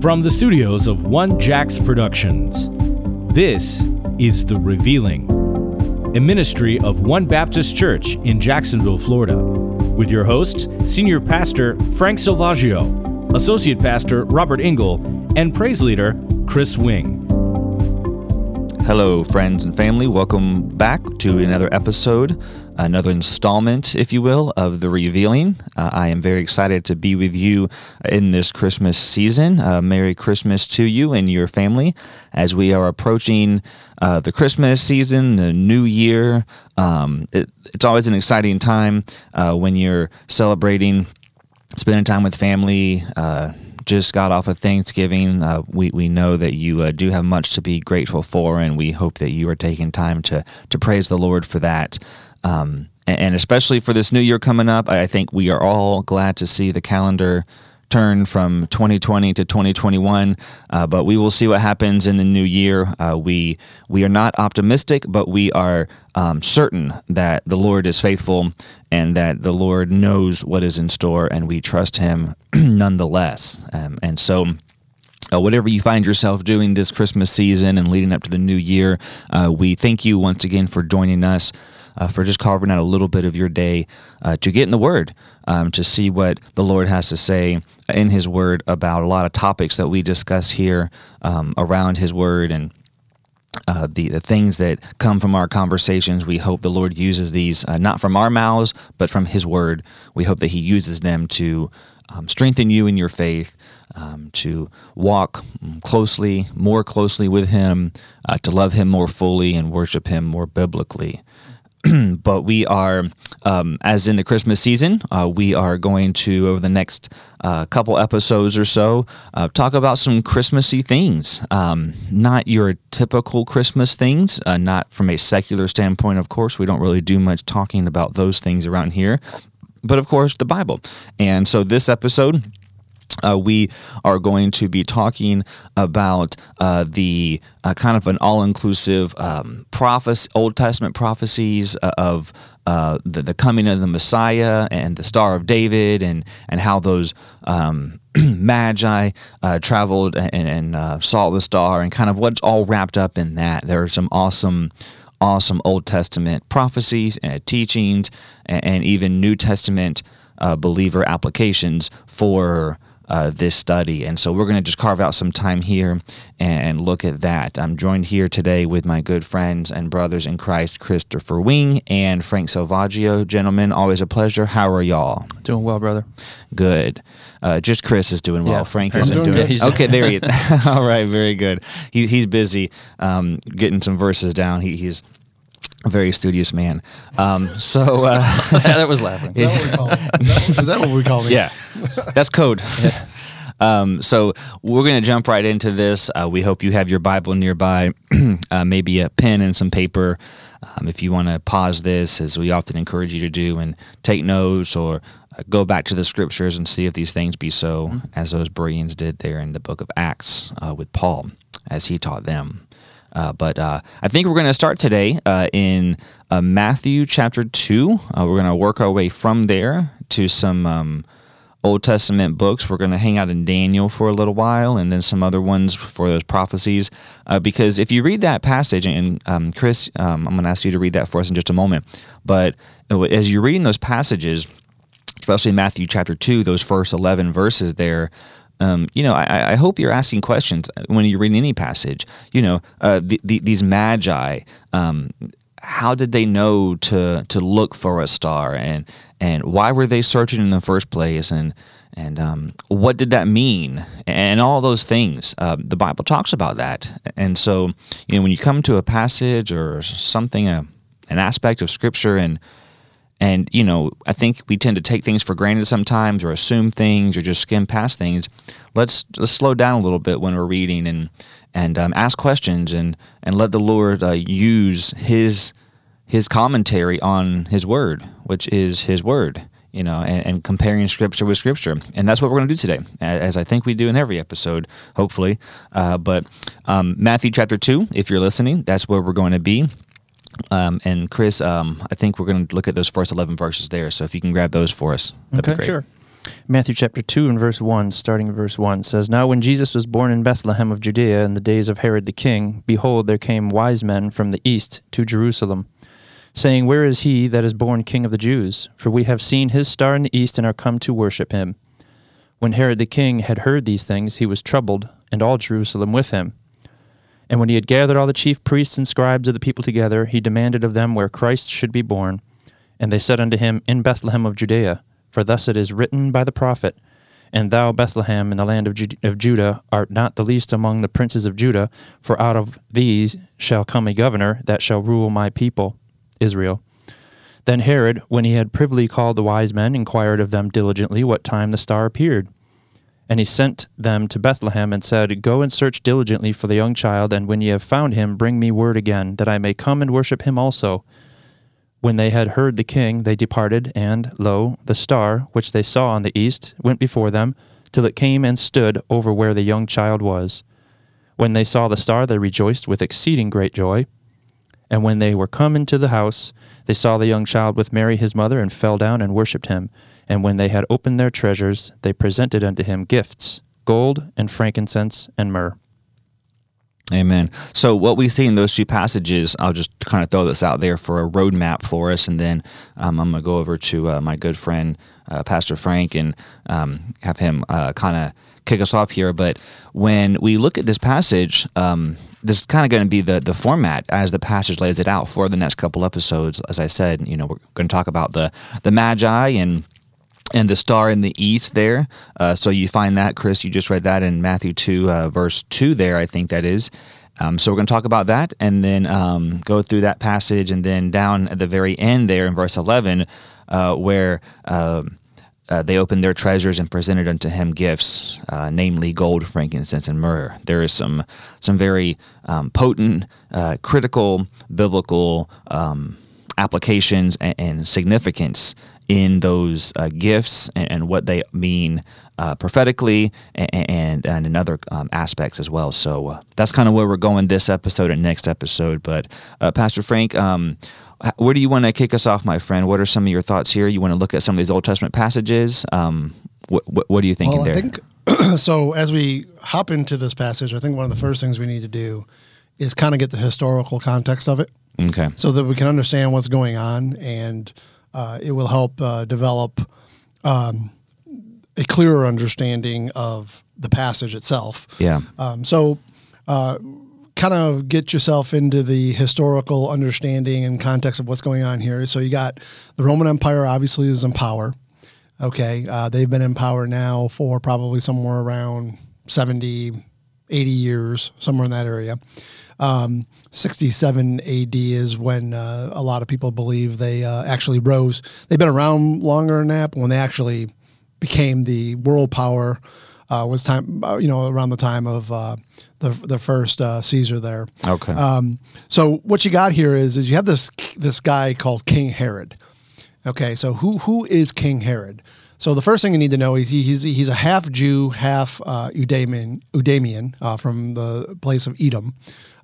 From the studios of One Jacks Productions, this is The Revealing, a ministry of One Baptist Church in Jacksonville, Florida, with your hosts, Senior Pastor Frank Silvaggio, Associate Pastor Robert Engel, and Praise Leader Chris Wing. Hello, friends and family. Welcome back to another episode, another installment, if you will, of The Revealing. Uh, I am very excited to be with you in this Christmas season. Uh, Merry Christmas to you and your family as we are approaching uh, the Christmas season, the new year. Um, it, it's always an exciting time uh, when you're celebrating, spending time with family uh, just got off of Thanksgiving. Uh, we, we know that you uh, do have much to be grateful for, and we hope that you are taking time to, to praise the Lord for that. Um, and, especially for this new year coming up, I think we are all glad to see the calendar turn from 2020 to 2021. Uh, but we will see what happens in the new year. Uh, we we are not optimistic, but we are um, certain that the Lord is faithful and that the Lord knows what is in store, and we trust Him nonetheless. Um, and so. Uh, whatever you find yourself doing this Christmas season and leading up to the new year, uh, we thank you once again for joining us uh, for just carving out a little bit of your day uh, to get in the Word, um, to see what the Lord has to say in His Word about a lot of topics that we discuss here um, around His Word and uh, the, the things that come from our conversations. We hope the Lord uses these uh, not from our mouths, but from His Word. We hope that He uses them to um, strengthen you in your faith, um, to walk closely, more closely with Him, uh, to love Him more fully and worship Him more biblically. but we are, um, as in the Christmas season, uh, we are going to, over the next uh, couple episodes or so, uh, talk about some Christmassy things. Um, not your typical Christmas things, uh, not from a secular standpoint, of course. We don't really do much talking about those things around here. But of course, the Bible. And so this episode, uh, we are going to be talking about uh, the uh, kind of an all-inclusive um, prophecy, Old Testament prophecies uh, of uh, the, the, coming of the Messiah and the Star of David, and and how those um, magi uh, traveled and, and saw the star, and kind of what's all wrapped up in that. There are some awesome awesome Old Testament prophecies and teachings, and, and even New Testament believer applications for uh, this study. And so we're going to just carve out some time here and look at that. I'm joined here today with my good friends and brothers in Christ, Christopher Wing and Frank Salvaggio. Gentlemen, always a pleasure. How are y'all? Doing well, brother. Good. Uh, just Chris is doing well. Yeah, Frank isn't doing, doing Okay, there he is. All right, very good. He, he's busy um, getting some verses down. He, he's a very studious man. Um, so uh, that was laughing. Is that what we call it? Yeah, that's code. Yeah. Um, so we're going to jump right into this. Uh, we hope you have your Bible nearby, uh, maybe a pen and some paper. Um, if you want to pause this, as we often encourage you to do, and take notes or uh, go back to the scriptures and see if these things be so, mm-hmm. as those Bereans did there in the book of Acts uh, with Paul, as he taught them. Uh, but uh, I think we're going to start today uh, in uh, Matthew chapter 2. Uh, we're going to work our way from there to some um, Old Testament books. We're going to hang out in Daniel for a little while and then some other ones for those prophecies. Uh, because if you read that passage, and um, Chris, um, I'm going to ask you to read that for us in just a moment. But as you're reading those passages, especially Matthew chapter 2, those first 11 verses there, um, you know, I, I, hope you're asking questions when you're reading any passage. You know, uh, the, the, these magi, um, how did they know to to look for a star, and and why were they searching in the first place, and and um, what did that mean, and all those things. Uh, the Bible talks about that, and so you know, when you come to a passage or something, a, uh, an aspect of Scripture, and and, you know, I think we tend to take things for granted sometimes or assume things or just skim past things. Let's, let's slow down a little bit when we're reading and, and um, ask questions and, and let the Lord uh, use his, his commentary on his word, which is his word you know, and, and, comparing scripture with scripture. And that's what we're going to do today, as I think we do in every episode, hopefully. Uh, but um, Matthew chapter 2, if you're listening, that's where we're going to be. Um, and Chris, um, I think we're going to look at those first 11 verses there. So if you can grab those for us, that'd okay, be great. Sure. Matthew chapter 2 and verse 1, starting in verse 1, says, Now when Jesus was born in Bethlehem of Judea in the days of Herod the king, behold, there came wise men from the east to Jerusalem, saying, Where is he that is born king of the Jews? For we have seen his star in the east and are come to worship him. When Herod the king had heard these things, he was troubled, and all Jerusalem with him. And when he had gathered all the chief priests and scribes of the people together, he demanded of them where Christ should be born. And they said unto him, In Bethlehem of Judea. For thus it is written by the prophet, And thou, Bethlehem, in the land of, Ju- of Judah, art not the least among the princes of Judah, for out of these shall come a governor that shall rule my people, Israel. Then Herod, when he had privily called the wise men, inquired of them diligently what time the star appeared. And he sent them to Bethlehem and said, Go and search diligently for the young child, and when ye have found him, bring me word again, that I may come and worship him also. When they had heard the king, they departed, and, lo, the star, which they saw on the east, went before them, till it came and stood over where the young child was. When they saw the star, they rejoiced with exceeding great joy. And when they were come into the house, they saw the young child with Mary his mother, and fell down and worshipped him. And when they had opened their treasures, they presented unto him gifts, gold, and frankincense, and myrrh. Amen. So, what we see in those two passages, I'll just kind of throw this out there for a roadmap for us, and then um, I'm going to go over to uh, my good friend, uh, Pastor Frank, and um, have him uh, kind of kick us off here. But when we look at this passage, um, this is kind of going to be the, the format as the passage lays it out for the next couple episodes. As I said, you know, we're going to talk about the, the Magi and and the star in the east there. Uh, so you find that, Chris, you just read that in Matthew 2, uh, verse 2 there, I think that is. Um, so we're going to talk about that and then um, go through that passage and then down at the very end there in verse 11, uh, where um, uh, they opened their treasures and presented unto him gifts, uh, namely gold, frankincense, and myrrh. There is some some very um, potent, uh, critical, biblical um, applications and, and significance in those uh, gifts and, and, what they mean uh, prophetically and, and, and in other um, aspects as well. So uh, that's kind of where we're going this episode and next episode. But uh, Pastor Frank, um, where do you want to kick us off, my friend? What are some of your thoughts here? You want to look at some of these Old Testament passages? Um, what, what, what, are you thinking well, there? I think so. As we hop into this passage, I think one of the first things we need to do is kind of get the historical context of it. Okay. So that we can understand what's going on and it will help uh, develop um, a clearer understanding of the passage itself. Yeah. Um, so, uh, kind of get yourself into the historical understanding and context of what's going on here. So, you got the Roman Empire obviously is in power. Okay. Uh, they've been in power now for probably somewhere around 70, 80 years, somewhere in that area. Um, 67 AD is when uh, a lot of people believe they uh, actually rose. They've been around longer than that, but when they actually became the world power uh, was time, uh, you know, around the time of uh, the the first uh, Caesar there. Okay. Um, so what you got here is is you have this this guy called King Herod. Okay, so who who is King Herod? So the first thing you need to know is he, he's he's a half Jew, half uh, Idumean, Idumean uh, from the place of Edom.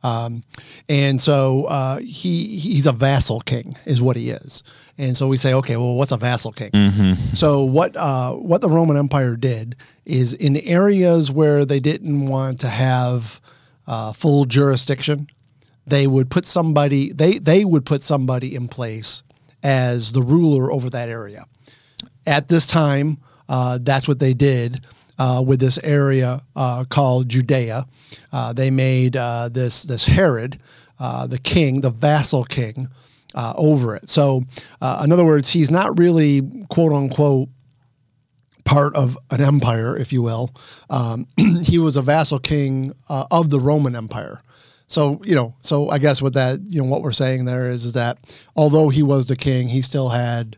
Um, and so uh, he he's a vassal king, is what he is. And so we say, okay, well, what's a vassal king? Mm-hmm. So what uh, what the Roman Empire did is in areas where they didn't want to have uh, full jurisdiction, they would put somebody they they would put somebody in place as the ruler over that area. At this time, uh, that's what they did uh, with this area uh, called Judea. Uh, they made uh, this this Herod, uh, the king, the vassal king, over it. So, in other words, he's not really quote unquote part of an empire, if you will. Um, he was a vassal king of the Roman Empire. So you know, so I guess what that you know what we're saying there is, is that although he was the king, he still had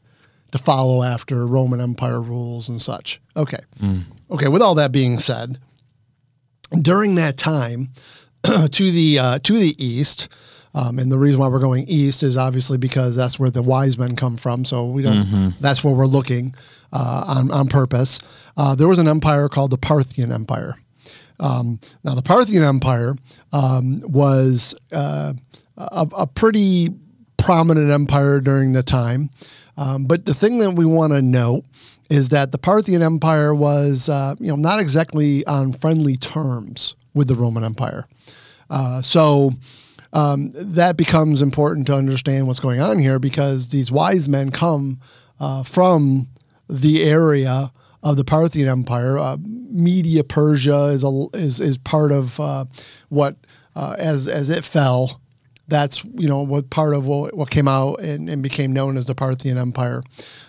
to follow after Roman Empire rules and such. Okay. Mm. Okay, with all that being said, during that time, to the uh, to the east, um, and the reason why we're going east is obviously because that's where the wise men come from. So we don't. Mm-hmm. That's where we're looking uh, on on purpose. Uh, there was an empire called the Parthian Empire. Um, now, the Parthian Empire um, was uh, a, a, pretty prominent empire during the time. Um, but the thing that we want to note is that the Parthian Empire was, uh, you know, not exactly on friendly terms with the Roman Empire. Uh, so um, that becomes important to understand what's going on here because these wise men come uh, from the area of the Parthian Empire. Uh, Media Persia is a, is is part of uh, what uh, as as it fell. That's you know what part of what, what came out and, and became known as the Parthian Empire.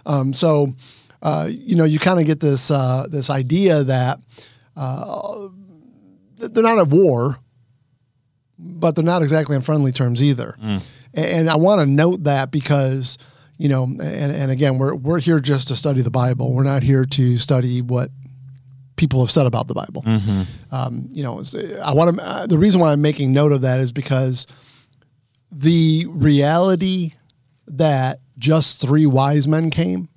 Um, so uh, you know you kind of get this uh, this idea that uh, they're not at war, but they're not exactly on friendly terms either. And, and I want to note that because you know, and, and again, we're we're here just to study the Bible. We're not here to study what people have said about the Bible. Um, you know, I want to. Uh, the reason why I'm making note of that is because the reality that just three wise men came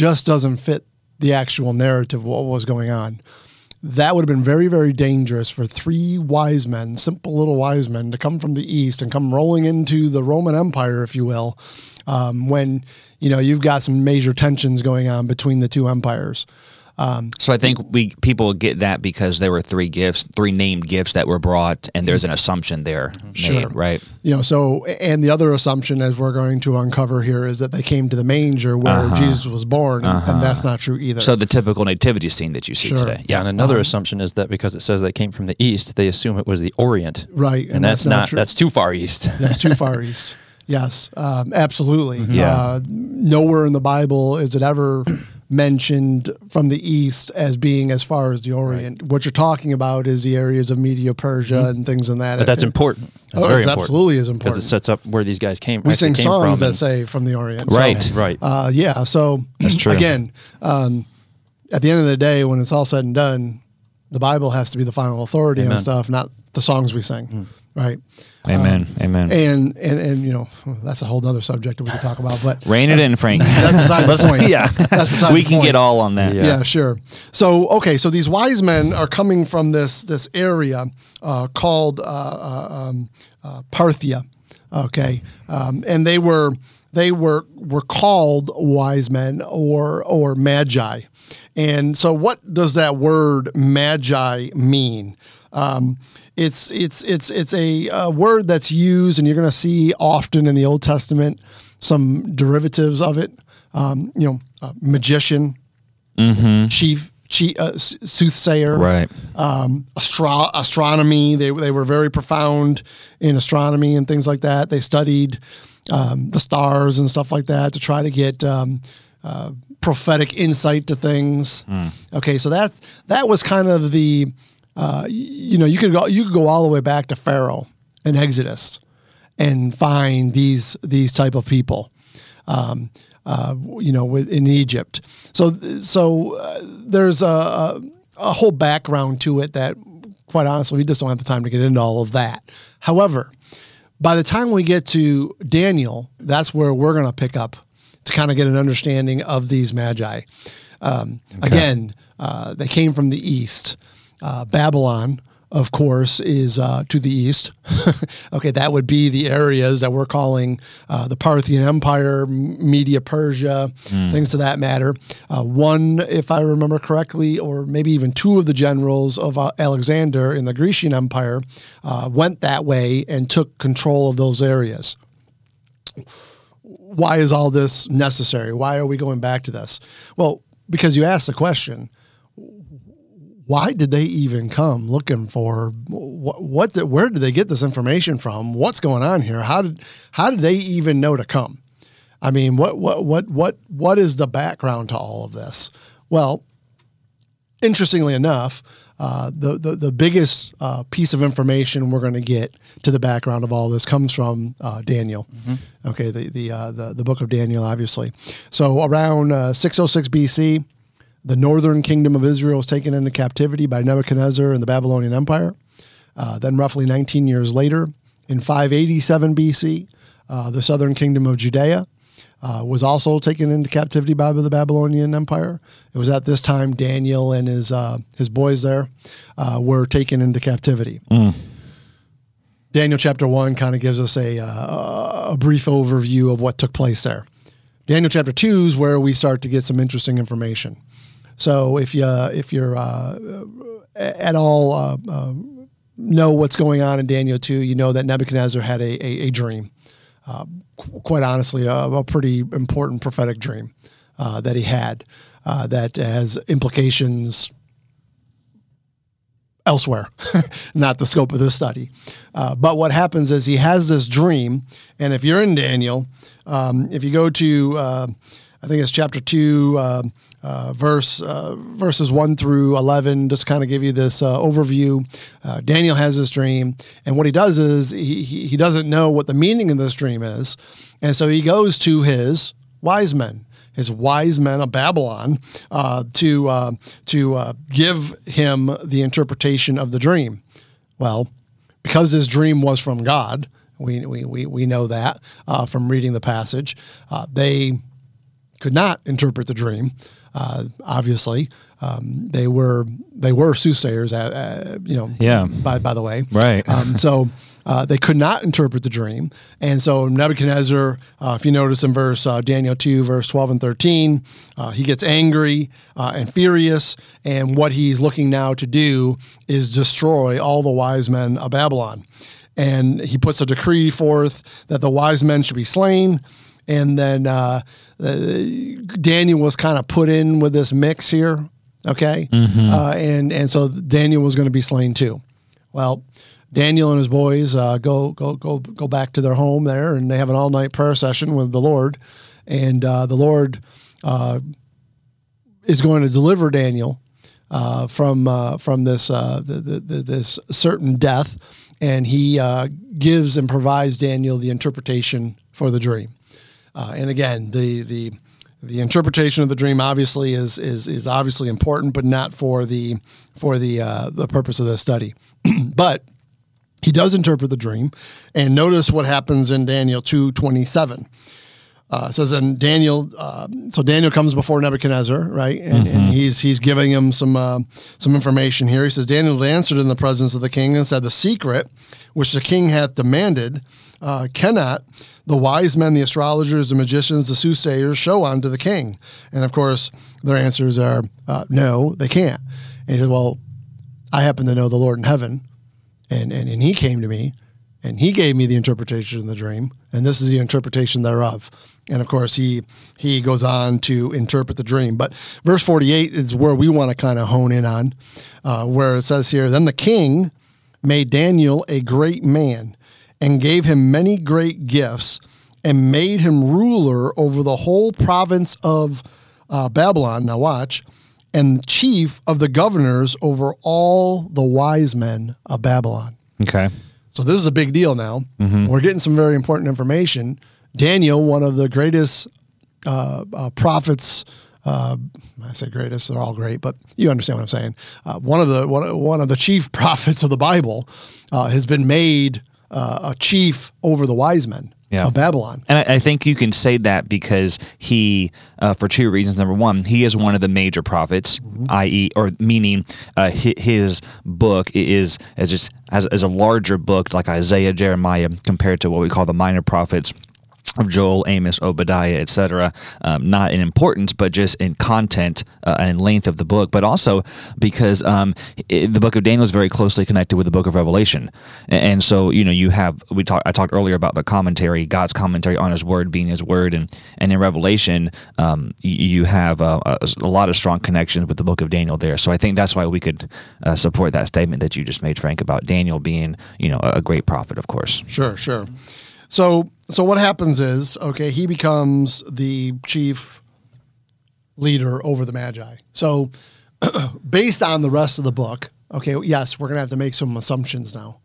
just doesn't fit the actual narrative of what was going on. That would have been very, very dangerous for three wise men, simple little wise men, to come from the east and come rolling into the Roman Empire, if you will, um, when you know you've got some major tensions going on between the two empires. So I think we people get that because there were three gifts, three named gifts that were brought, and there's an assumption there Sure. made, right? You know, so and the other assumption, as we're going to uncover here, is that they came to the manger where Jesus was born, and, and that's not true either. So the typical nativity scene that you see Sure. today. Yeah, and another assumption is that because it says they came from the east, they assume it was the Orient. Right, and, and that's, that's not not, true. that's too far east. That's too far east. Yes, um, absolutely. Yeah. Uh, nowhere in the Bible is it ever mentioned from the east as being as far as the Orient. What you're talking about is the areas of Media Persia and things in that. But that's important. That's Oh, very it's important. absolutely is because it sets up where these guys came. From we sing came songs from that say from the Orient. Right. So, right. uh, yeah. So That's true. again, um, at the end of the day, when it's all said and done, the Bible has to be the final authority on Amen. stuff, not the songs we sing. Mm. Right. Amen. Amen. And, and and you know that's a whole other subject that we could talk about, but Rein it in, Frank. that's beside the point. yeah, That's beside we can point. get all on that. Yeah. Yeah. sure. So okay, so these wise men are coming from this this area uh, called uh, uh, um, uh, Parthia. Okay, um, and they were they were were called wise men or or magi. And so, what does that word magi mean? Um, it's it's it's it's a, uh word that's used, and you're going to see often in the Old Testament some derivatives of it. Um, you know, uh, magician, chief, chief uh, soothsayer, Right. um, astro- astronomy. They, they were very profound in astronomy and things like that. They studied um, the stars and stuff like that to try to get um, uh, prophetic insight to things. Okay, so that that was kind of the uh, you know you could go you could go all the way back to Pharaoh and Exodus and find these these type of people um, uh, you know, with, in Egypt. So, so uh, there's a, a, whole background to it that, quite honestly, we just don't have the time to get into all of that. However, by the time we get to Daniel, that's where we're going to pick up to kind of get an understanding of these magi. Um, Again, uh, they came from the east. Uh, Babylon, of course, is uh, to the east. okay, that would be the areas that we're calling uh, the Parthian Empire, Media Persia, things to that matter. Uh, one, if I remember correctly, or maybe even two of the generals of uh, Alexander in the Grecian Empire uh, went that way and took control of those areas why is all this necessary? Why are we going back to this? Well, because you asked the question, why did they even come looking for what? what where did they get this information from? What's going on here? How did how did they even know to come? I mean, what what what what what is the background to all of this? Well, interestingly enough, uh, the, the the biggest uh, piece of information we're going to get to the background of all this comes from uh, Daniel. Okay, the the, uh, the the book of Daniel, obviously. So around uh, 606 BC, the northern kingdom of Israel was taken into captivity by Nebuchadnezzar and the Babylonian Empire. Uh, then, roughly 19 years later, in 587 BC, uh, the southern kingdom of Judea uh, was also taken into captivity by the Babylonian Empire. It was at this time Daniel and his uh, his boys there uh, were taken into captivity. Daniel chapter one kind of gives us a uh, a brief overview of what took place there. Daniel chapter two is where we start to get some interesting information. So if you if you're uh, at all uh, uh, know what's going on in Daniel two, you know that Nebuchadnezzar had a a, a dream. Qu- quite honestly, a, a, pretty important prophetic dream that he had that has implications elsewhere, not the scope of this study. Uh, but what happens is he has this dream, and if you're in Daniel, um, if you go to, uh, I think it's chapter two, uh, uh verse uh, verses one through eleven, just kind of give you this uh, overview. Daniel has this dream, and what he does is he, he doesn't know what the meaning of this dream is, and so he goes to his wise men his wise men of Babylon uh, to uh, to uh, give him the interpretation of the dream. Well, because his dream was from God, we we we, we know that uh, from reading the passage. Uh, they could not interpret the dream. Uh, obviously, um, they were they were soothsayers. you know, yeah. By by the way, right. Um, so uh, they could not interpret the dream. And so Nebuchadnezzar, uh, if you notice in verse uh, Daniel 2, verse 12 and 13, uh, he gets angry uh, and furious. And what he's looking now to do is destroy all the wise men of Babylon. And he puts a decree forth that the wise men should be slain. And then uh, Daniel was kind of put in with this mix here. Okay. Mm-hmm. and, and so Daniel was going to be slain too. Well, Daniel and his boys uh, go go go go back to their home there, and they have an all night prayer session with the Lord, and uh, the Lord uh, is going to deliver Daniel uh, from uh, from this uh, the, the, the, this certain death, and he gives and provides Daniel the interpretation for the dream. And again, the the the interpretation of the dream obviously is is is obviously important, but not for the for the the purpose of this study. but he does interpret the dream, and notice what happens in Daniel two twenty seven. Uh, it says in Daniel, uh, so Daniel comes before Nebuchadnezzar, right, and, mm-hmm. and he's he's giving him some uh, some information here. He says Daniel answered in the presence of the king and said, "The secret which the king hath demanded uh, cannot the wise men, the astrologers, the magicians, the soothsayers show unto the king." And of course, their answers are uh, no, they can't. And he said, "Well, I happen to know the Lord in heaven." And, and, and he came to me and he gave me the interpretation of the dream. And this is the interpretation thereof. And of course, he he goes on to interpret the dream. But verse 48 is where we want to kind of hone in on, uh, where it says here Then the king made Daniel a great man and gave him many great gifts and made him ruler over the whole province of uh, Babylon. Now, watch and chief of the governors over all the wise men of Babylon. Okay. So this is a big deal now. Mm-hmm. We're getting some very important information. Daniel, one of the greatest uh, uh, prophets. Uh, I say greatest; they're all great, but you understand what I'm saying. Uh, one of the one, one of the chief prophets of the Bible uh, has been made uh, a chief over the wise men yeah. of Babylon. And I, I, think you can say that because he, uh, for two reasons. Number one, he is one of the major prophets, mm-hmm. i.e., or meaning uh, his, his, book is as just as, as a larger book like Isaiah, Jeremiah, compared to what we call the minor prophets of Joel, Amos, Obadiah, etc. Um, not in importance, but just in content uh, and length of the book, but also because um, it, the book of Daniel is very closely connected with the book of Revelation, and, and so you know you have we talked I talked earlier about the commentary, God's commentary on His Word being His Word, and and in Revelation um, you, have a, a, a, lot of strong connections with the book of Daniel there. So I think that's why we could uh, support that statement that you just made, Frank, about Daniel being you know a great prophet, of course. Sure, sure. So so what happens is okay, he becomes the chief leader over the Magi. So based on the rest of the book, okay, yes, we're gonna have to make some assumptions now,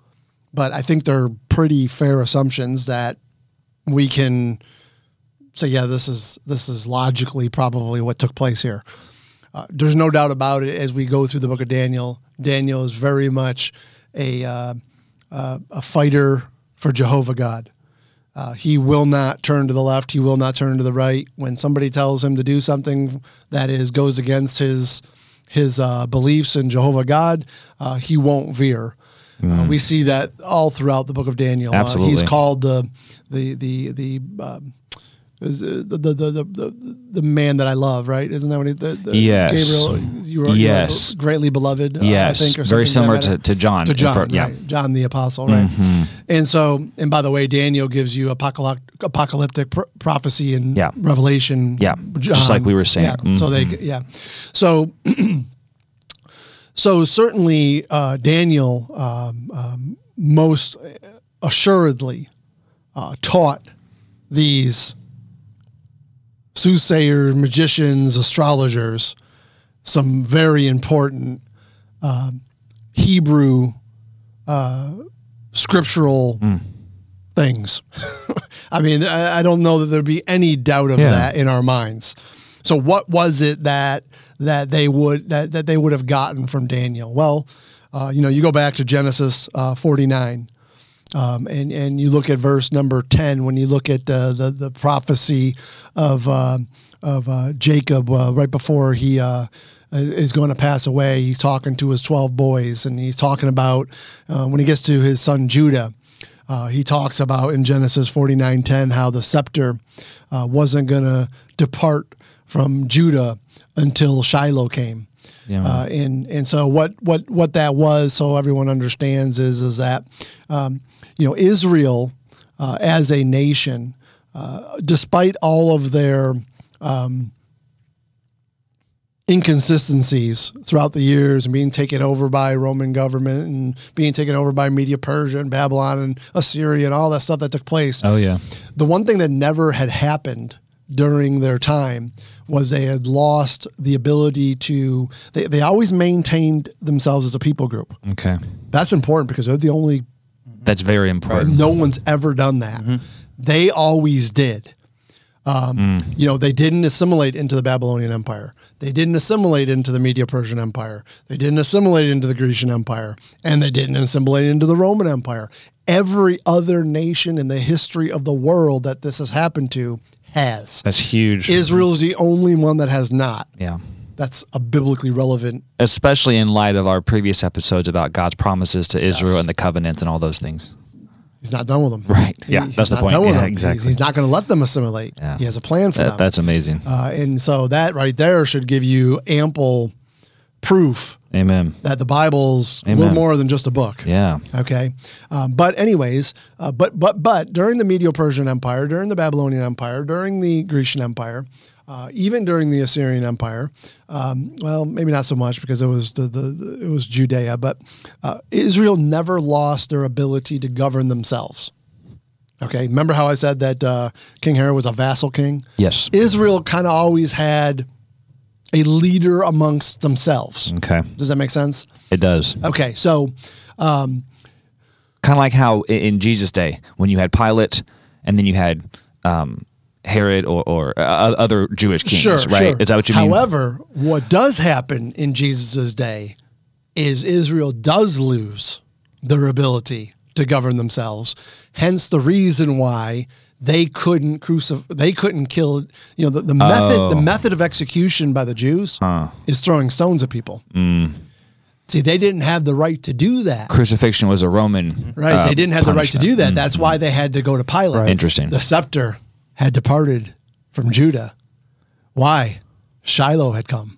but I think they're pretty fair assumptions that we can say, yeah, this is this is logically probably what took place here. Uh, there's no doubt about it. As we go through the book of Daniel, Daniel is very much a uh, uh, a fighter for Jehovah God. Uh, he will not turn to the left. He will not turn to the right. When somebody tells him to do something that is goes against his his uh, beliefs in Jehovah God, uh, he won't veer. Mm. we see that all throughout the book of Daniel. Uh, Absolutely. he's called the the the the um, is uh, the, the, the, the, the man that I love, right? Isn't that what he, the, the Yes. Gabriel, you were, Yes. you are greatly beloved, uh, Yes. I think, or Very similar to- to John To John, front- yeah. Mm-hmm. right? John the apostle, right? And so, and by the way, Daniel gives you apocalyptic, apocalyptic pr- prophecy and Yeah. Revelation. Yeah. Just like we were saying. Mm-hmm. So they, yeah. So, so certainly uh, Daniel um, um, most assuredly uh, taught these soothsayers, magicians, astrologers some very important um, Hebrew uh, scriptural things. I mean, I, I don't know that there'd be any doubt of Yeah. that in our minds. So, what was it that that they would that, that they would have gotten from Daniel? Well, uh, you know, you go back to Genesis uh, forty nine. Um, and and you look at verse number ten when you look at the the, the prophecy of uh, of uh, Jacob uh, right before he uh, is going to pass away. He's talking to his twelve boys, and he's talking about uh, when he gets to his son Judah. Uh, he talks about in Genesis forty nine ten how the scepter uh, wasn't going to depart from Judah until Shiloh came. Yeah. Uh, and and so what what what that was, so everyone understands, is is that um, you know Israel uh, as a nation, uh, despite all of their um, inconsistencies throughout the years and being taken over by Roman government and being taken over by Media Persia and Babylon and Assyria and all that stuff that took place. Oh yeah. The one thing that never had happened during their time was they had lost the ability to they, they always maintained themselves as a people group. Okay. That's important because they're the only That's very important. no one's ever done that. They always did. Um, You know, they didn't assimilate into the Babylonian Empire. They didn't assimilate into the Media Persian Empire. They didn't assimilate into the Grecian Empire. And they didn't assimilate into the Roman Empire. Every other nation in the history of the world that this has happened to has. That's huge. Israel is the only one that has not. yeah. That's a biblically relevant. Especially in light of our previous episodes about God's promises to Israel Yes. and the covenants and all those things. He's not done with them. Right. Yeah, he's that's the point. Yeah. He's- exactly. He's, not going to let them assimilate. Yeah. He has a plan for That, them. that's amazing. Uh, and so that right there should give you ample proof Amen. that the Bible's a little more than just a book. Yeah. Okay. Um, but anyways, uh, but but but during the Medo-Persian Empire, during the Babylonian Empire, during the Grecian Empire, uh, even during the Assyrian Empire, um, well, maybe not so much because it was the, the, the it was Judea, but uh, Israel never lost their ability to govern themselves. Okay. Remember how I said that uh, King Herod was a vassal king? Yes. Israel kind of always had a leader amongst themselves. Okay. Does that make sense? It does. Okay, so Kind of like how in Jesus' day, when you had Pilate and then you had um, Herod or, or uh, other Jewish kings, sure, right? sure. Is that what you mean? However, what does happen in Jesus' day is Israel does lose their ability to govern themselves. Hence the reason why they couldn't crucify they couldn't kill you know the, the method the Oh. method of execution by the Jews is throwing stones at people. Mm. See, they didn't have the right to do that. Crucifixion was a Roman. Right. uh, they didn't have the right to do punishment. that. That's why they had to go to Pilate. Right. Interesting. The scepter had departed from Judah. Why? Shiloh had come.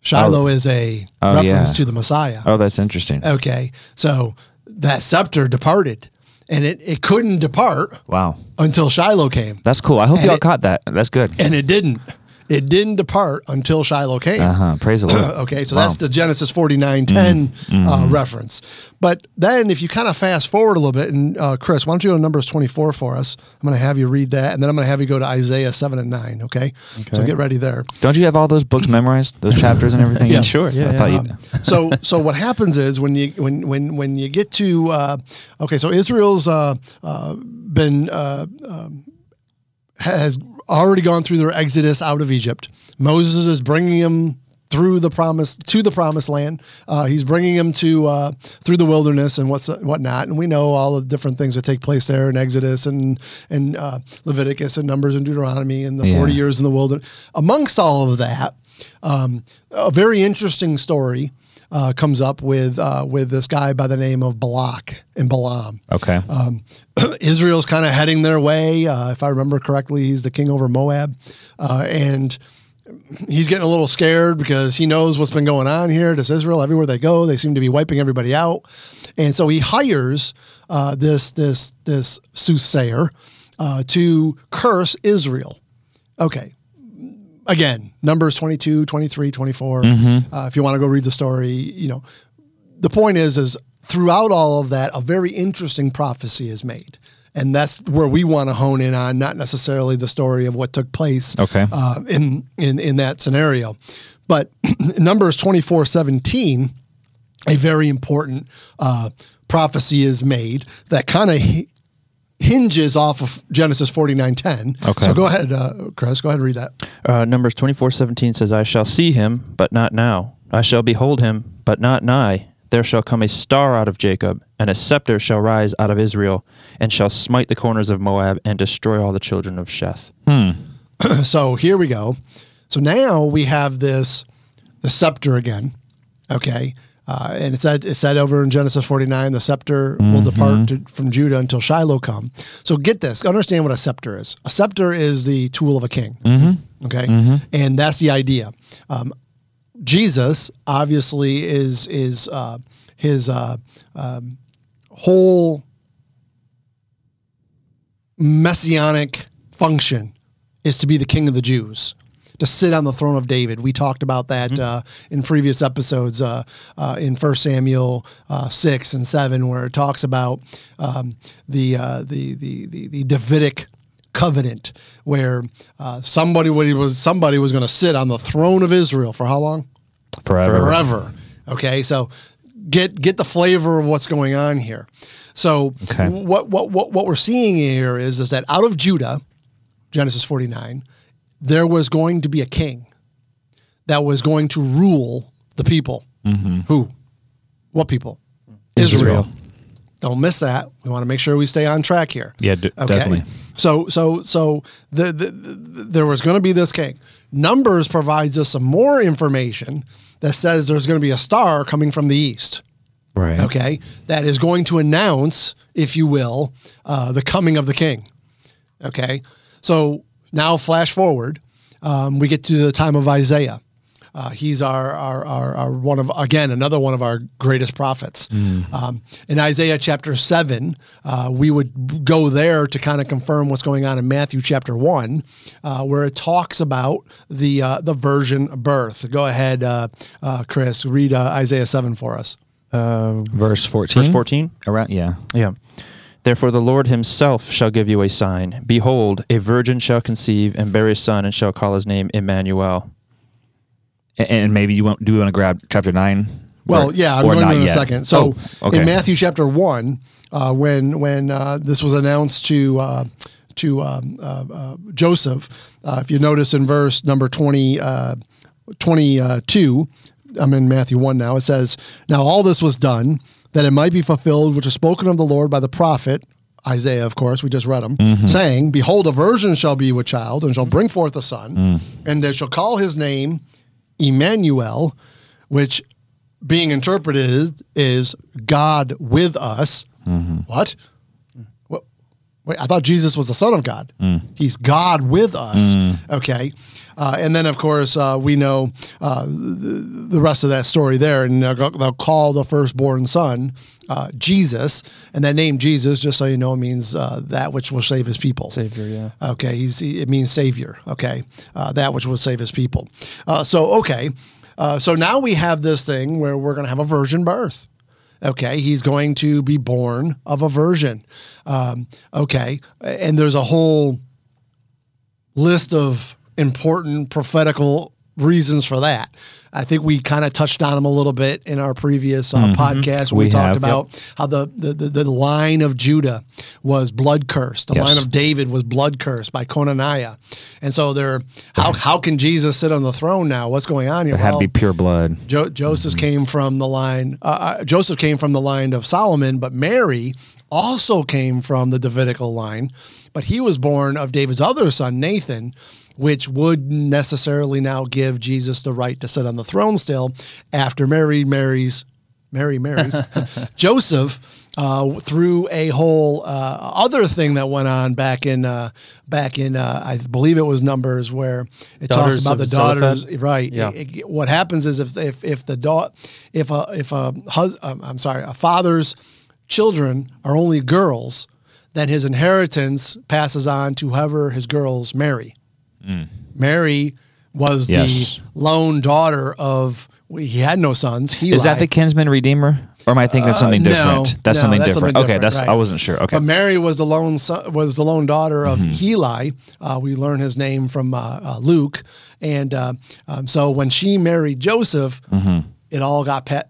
Shiloh oh. is a Oh, reference yeah. to the Messiah. Oh, that's interesting. Okay. So that scepter departed and it, it couldn't depart Wow. until Shiloh came. That's cool. I hope And y'all it- caught that. That's good. And it didn't. It didn't depart until Shiloh came. Uh huh. Praise the Lord. Okay, so Wow. that's the Genesis 49 10 Mm-hmm. uh, reference. But then if you kind of fast forward a little bit, and uh, Chris, why don't you go to Numbers 24 for us? I'm going to have you read that, and then I'm going to have you go to Isaiah 7 and 9, okay? So get ready there. Don't you have all those books memorized, those chapters and everything? Yeah. Sure, yeah, I thought yeah. you. so so what happens is when you when when when you get to uh, okay so Israel's uh, uh, been uh, um, has already gone through their exodus out of Egypt. Moses is bringing them through the promise to the promised land. Uh, he's bringing them to uh, through the wilderness and what's whatnot. And we know all the different things that take place there in Exodus and and uh, Leviticus and Numbers and Deuteronomy and the Yeah. forty years in the wilderness. Amongst all of that, um, a very interesting story uh, comes up with uh, with this guy by the name of Balak and Balaam. Okay. Um, Israel's kind of heading their way. Uh, if I remember correctly, he's the king over Moab, uh, and he's getting a little scared because he knows what's been going on here. Does Israel everywhere they go, they seem to be wiping everybody out, and so he hires uh, this this this soothsayer uh, to curse Israel. Okay. Again, Numbers 22, 23, 24. Uh, if you want to go read the story, you know, the point is, is throughout all of that, a very interesting prophecy is made. And that's where we want to hone in on, not necessarily the story of what took place Okay. uh, in, in, in that scenario. But Numbers 24, 17, a very important uh, prophecy is made that kind of hinges off of Genesis 49:10. Okay. So go ahead, uh, Chris. Go ahead and read that. Uh, Numbers twenty four seventeen says, I shall see him, but not now. I shall behold him, but not nigh. There shall come a star out of Jacob, and a scepter shall rise out of Israel, and shall smite the corners of Moab, and destroy all the children of Sheth. Hmm. so here we go. So now we have this the scepter again. Okay. Uh, and it said it said over in Genesis 49, the scepter will depart to, from Judah until Shiloh come. So get this, understand what a scepter is. A scepter is the tool of a king. Okay, and that's the idea. Um, Jesus obviously is is uh, his uh, um, whole messianic function is to be the king of the Jews, to sit on the throne of David. We talked about that uh, in previous episodes uh, uh, in First Samuel uh, six and seven, where it talks about um, the, uh, the the the the Davidic covenant, where uh, somebody was somebody was going to sit on the throne of Israel for how long? Forever. forever. Okay, so get get the flavor of what's going on here. So Okay. what, what what what we're seeing here is is that out of Judah, Genesis 49, there was going to be a king that was going to rule the people. Who? What people? Israel. Don't miss that. We want to make sure we stay on track here. Yeah, d- definitely. So so so the, the, the there was going to be this king. Numbers provides us some more information that says there's going to be a star coming from the east. Right. Okay, that is going to announce, if you will, uh, the coming of the king. Okay, so now flash forward, um, we get to the time of Isaiah. Uh, he's our, our, our, our one of again another one of our greatest prophets. Um, in Isaiah chapter seven, uh, we would go there to kind of confirm what's going on in Matthew chapter one, uh, where it talks about the uh, the virgin birth. Go ahead, uh, uh, Chris, read uh, Isaiah seven for us. Uh, Verse 14. verse 14? Around, yeah. Yeah. Therefore the Lord himself shall give you a sign. Behold, a virgin shall conceive and bear a son, and shall call his name Emmanuel. And, and maybe you want, do you want to grab chapter 9? Well, Or- yeah, I'm or going to in a yet? second. So Oh, okay. in Matthew chapter one, uh, when when uh, this was announced to uh, to um, uh, uh, Joseph, uh, if you notice in verse number 20, uh, 22, I'm in Matthew one now. It says, "Now all this was done that it might be fulfilled, which is spoken of the Lord by the prophet." Isaiah, of course, we just read him, Mm-hmm. saying, Behold, a virgin shall be with child, and shall bring forth a son, Mm. and they shall call his name Emmanuel, which being interpreted is, is God with us. What? What? Wait, I thought Jesus was the Son of God. He's God with us. Okay. Uh, and then, of course, uh, we know uh, the, the rest of that story there. And they'll, they'll call the firstborn son uh, Jesus. And that name Jesus, just so you know, means uh, that which will save his people. Savior, yeah. Okay, he's he, it means savior. Okay, uh, that which will save his people. Uh, so okay, uh, so now we have this thing where we're going to have a virgin birth. Okay, he's going to be born of a virgin. Um, okay, and there's a whole list of important prophetical reasons for that. I think we kind of touched on them a little bit in our previous uh, podcast when we, We talked have, about how the, the, the, line of Judah was blood cursed. The Yes. line of David was blood cursed by Conaniah. And so there, how, how can Jesus sit on the throne now? What's going on here? It had to be pure blood. Jo- Joseph came from the line. Uh, uh, Joseph came from the line of Solomon, but Mary also came from the Davidical line. But he was born of David's other son, Nathan, which would necessarily now give Jesus the right to sit on the throne still after Mary marries Mary marries Joseph uh, through a whole uh, other thing that went on back in uh, back in uh, I believe it was Numbers where it Daughters talks about the daughters. Right. Yeah. It- it- what happens is if if if the da- if a if a hus- um, I'm sorry a father's children are only girls, then his inheritance passes on to whoever his girls marry. Mary was Yes. the lone daughter of. He had no sons. He Is that the kinsman redeemer, or am I thinking of something no, different? that's no, something that's different. something okay, that's right. I wasn't sure. Okay, But Mary was the lone son, was the lone daughter of Mm-hmm. Heli. Uh, we learn his name from uh, uh, Luke, and uh, um, so when she married Joseph, it all got pet.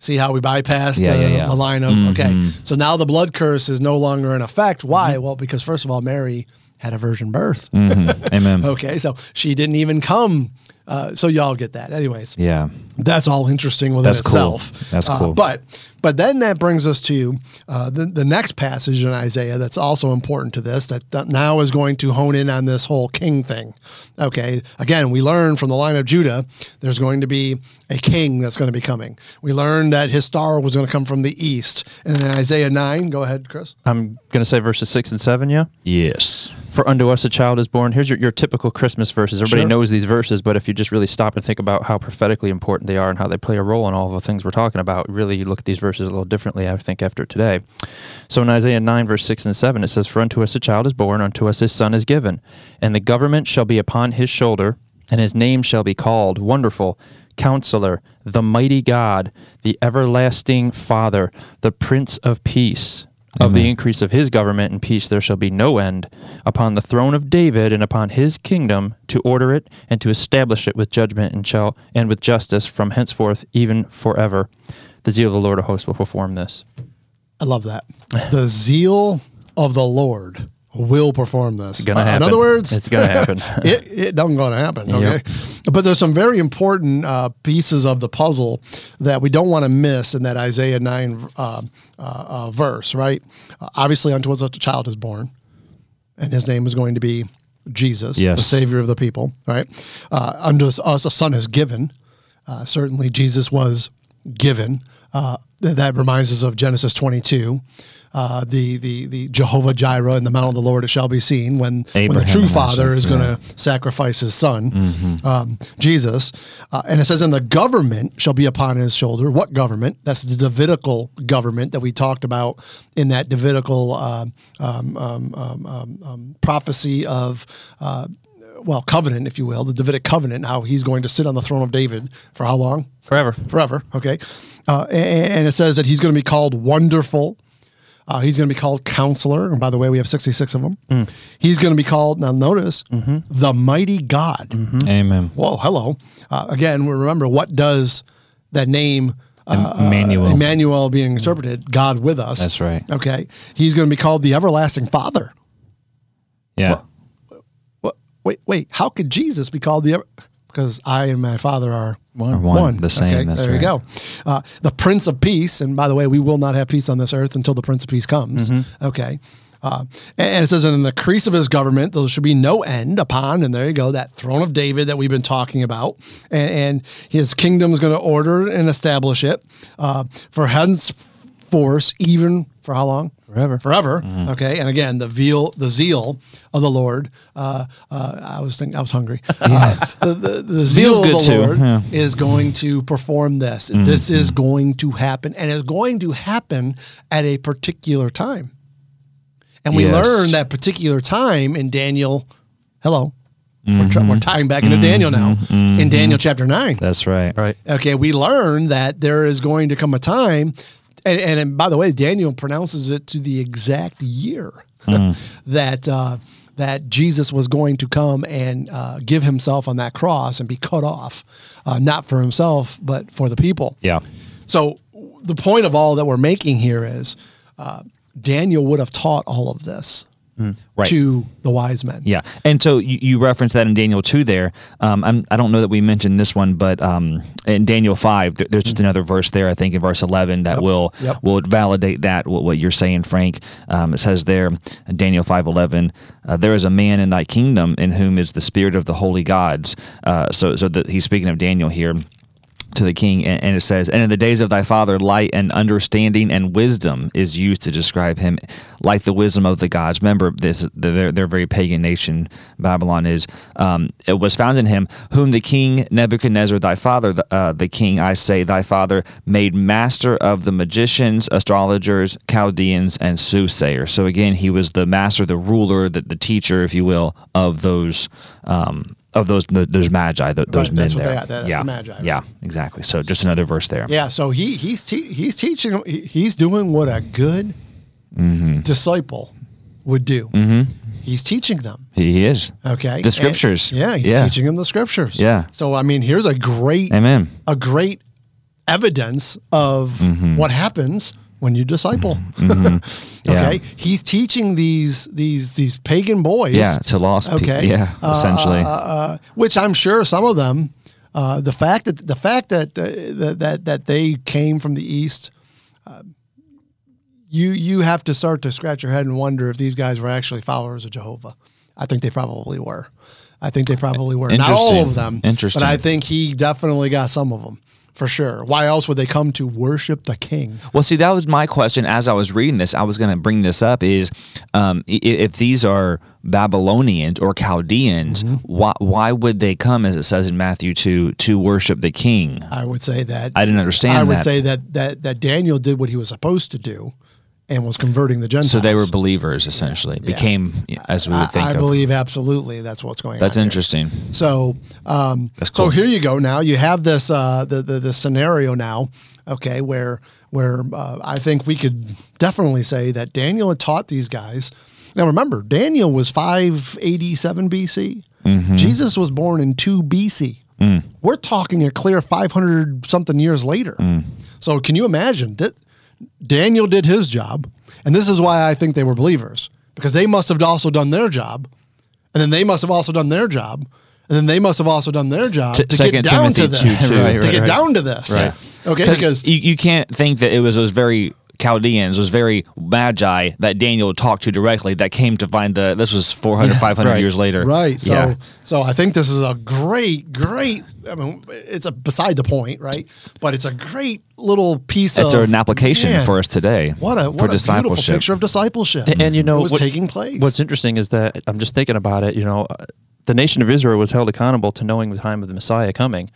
See how we bypassed Mm-hmm. Yeah, the, yeah, yeah. the line of okay. So now the blood curse is no longer in effect. Why? Mm-hmm. Well, because first of all, Mary had a virgin birth. Amen. Okay, so she didn't even come. Uh, so y'all get that, anyways Yeah, that's all interesting within That's cool. itself. That's Uh, cool. but but then that brings us to uh, the the next passage in Isaiah that's also important to this that, that now is going to hone in on this whole king thing. Okay, again, we learn from the line of Judah there's going to be a king that's going to be coming. We learned that his star was going to come from the east. And in Isaiah nine, go ahead, Chris. I'm going to say verses 6 and 7, yeah? yes, For unto us a child is born. Here's your, your typical Christmas verses. Everybody Sure. knows these verses, but if you just really stop and think about how prophetically important they are and how they play a role in all of the things we're talking about, really you look at these verses a little differently, I think, after today. So in Isaiah 9, verse 6 and 7, it says, For unto us a child is born, unto us his son is given, and the government shall be upon his shoulder, and his name shall be called Wonderful, Counselor, the Mighty God, the Everlasting Father, the Prince of Peace. Of the increase of his government and peace there shall be no end upon the throne of David and upon his kingdom to order it and to establish it with judgment and shall and with justice from henceforth even forever. The zeal of the Lord of hosts will perform this. I love that. The zeal of the Lord will perform this. It's gonna Uh, happen. In other words, It's gonna happen. it it doesn't going to happen. Okay, Yep. but there's some very important uh, pieces of the puzzle that we don't want to miss in that Isaiah nine uh, uh, uh, verse. Right? Uh, obviously, unto us a child is born, and his name is going to be Jesus, Yes. the Savior of the people. Right? Uh, unto us a son is given. Uh, certainly, Jesus was given. Uh, that reminds us of Genesis 22, uh, the the the Jehovah Jireh in the mount of the Lord it shall be seen when when the true Father is going yeah. to sacrifice his son, um, Jesus, uh, and it says, "And the government shall be upon his shoulder." What government? That's the Davidical government that we talked about in that Davidical uh, um, um, um, um, um, prophecy of. Uh, well, covenant, if you will, the Davidic covenant, how he's going to sit on the throne of David for how long? Forever. forever. Okay, uh, and, and it says that he's going to be called Wonderful. Uh, he's going to be called Counselor. And by the way, we have sixty six of them. He's going to be called now. Notice the Mighty God. Amen. Whoa, hello. Uh, again, remember what does that name. Uh, Emmanuel. uh, Emmanuel being interpreted, God with us. That's right. Okay, he's going to be called the Everlasting Father. Yeah. What? Wait, wait. How could Jesus be called the? Ever- because I and my Father are One. Or one, the same. Okay, that's there right. you go. Uh, the Prince of Peace, and by the way, we will not have peace on this earth until the Prince of Peace comes. Mm-hmm. Okay. Uh, and and it says, in the crease of his government, there should be no end upon, and there you go, that throne of David that we've been talking about. And, and his kingdom is going to order and establish it uh, for henceforth, even for how long? Forever. Forever. Mm-hmm. Okay. And again, the veal, the zeal of the Lord. Uh, uh, I was thinking, I was hungry. Uh, the, the, the zeal good of the too, Lord yeah. Mm-hmm. is going to perform this. This is going to happen, and it's going to happen at a particular time. And we Yes. learn that particular time in Daniel. Hello. We're, Mm-hmm. we're tying back into Daniel now in Daniel chapter 9. That's right. Right. Okay, we learn that there is going to come a time, and, and, and by the way, Daniel pronounces it to the exact year that uh, that Jesus was going to come and uh, give himself on that cross and be cut off, uh, not for himself but for the people. Yeah. So the point of all that we're making here is uh, Daniel would have taught all of this. Right. to the wise men. Yeah, and so you, you referenced that in Daniel two. There, um, I'm, I don't know that we mentioned this one, but um, in Daniel five, there, there's just another verse there. I think in verse eleven that will Mm-hmm. Yep. will validate that what, what you're saying, Frank. Um, it says there, in Daniel five eleven, uh, there is a man in thy kingdom in whom is the spirit of the holy gods. Uh, so so that he's speaking of Daniel here to the king and, and it says and in the days of thy father light and understanding and wisdom is used to describe him like the wisdom of the gods. Remember this they're, they're very pagan nation babylon is um, it was found in him whom the king nebuchadnezzar thy father the, uh, the king i say thy father made master of the magicians astrologers chaldeans and soothsayers. So again he was the master the ruler the, the teacher if you will of those um, of those those magi, those Right, men that's what there. they. That's yeah, the magi, right? Yeah, exactly. So just another verse there. Yeah, so he he's te- he's teaching he's doing what a good Mm-hmm. disciple would do. He's teaching them. He he is. Okay, The scriptures. And- yeah, he's Yeah. teaching them the scriptures. Yeah. So I mean, here's a great Amen. a great evidence of Mm-hmm. what happens when you disciple. Yeah. okay, he's teaching these these these pagan boys. Yeah, to lost people. Okay, Yeah, Uh, essentially. uh, uh, which I'm sure some of them, uh, the fact that the fact that uh, that, that that they came from the east. uh, You you have to start to scratch your head and wonder if these guys were actually followers of Jehovah. I think they probably were. I think they probably were. Not all of them. Interesting. But I think he definitely got some of them for sure. Why else would they come to worship the king? Well, see, that was my question as I was reading this. I was going to bring this up: is um, if these are Babylonians or Chaldeans, Mm-hmm. why why would they come, as it says in Matthew two, to worship the king? I would say that I didn't understand I would that. say that that that Daniel did what he was supposed to do, and was converting the Gentiles. So they were believers, essentially, became as we would think I of. believe absolutely that's what's going That's on. here. interesting. So, um, That's so here you go. Now you have this uh, the, the the scenario now, okay, where where uh, I think we could definitely say that Daniel had taught these guys. Now remember, Daniel was five eighty seven BC. Mm-hmm. Jesus was born in two BC. Mm. We're talking a clear five hundred something years later. Mm. So can you imagine that Daniel did his job, and this is why I think they were believers because they must have also done their job, and then they must have also done their job, and then they must have also done their job T- to Second get down to this. 2:2. Right, to get right. down to this. Right. Okay. Because you, you can't think that it was those very Chaldeans, was very magi that Daniel talked to directly that came to find the. This was 400, 500 right. years later. right. So yeah. so I think this is a great, great. I mean, it's a beside the point, right? But it's a great little piece It's of an application man, for us today. What a for what a beautiful discipleship. picture of discipleship. And, and you know it was what- taking place. What's interesting is that I'm just thinking about it. You know, uh, the nation of Israel was held accountable to knowing the time of the Messiah coming,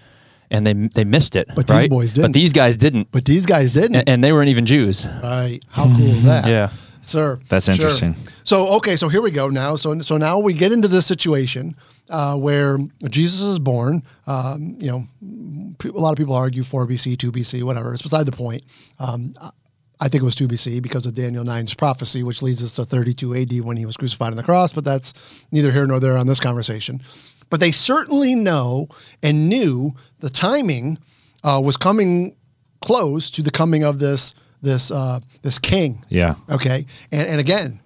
and they they missed it. But these right? boys didn't. But these guys didn't, but these guys didn't. and, and they weren't even Jews. Right. How cool is that? Yeah. Sir. That's Sure. interesting. So okay, so here we go now. So so now we get into this situation uh, where Jesus is born. Um, you know, a lot of people argue four BC, two BC, whatever. It's beside the point. Um, I- think it was two BC because of Daniel 9's prophecy, which leads us to 32 AD when he was crucified on the cross. But that's neither here nor there on this conversation. But they certainly know and knew the timing uh, was coming close to the coming of this this uh, this king. Yeah. Okay. And, and again,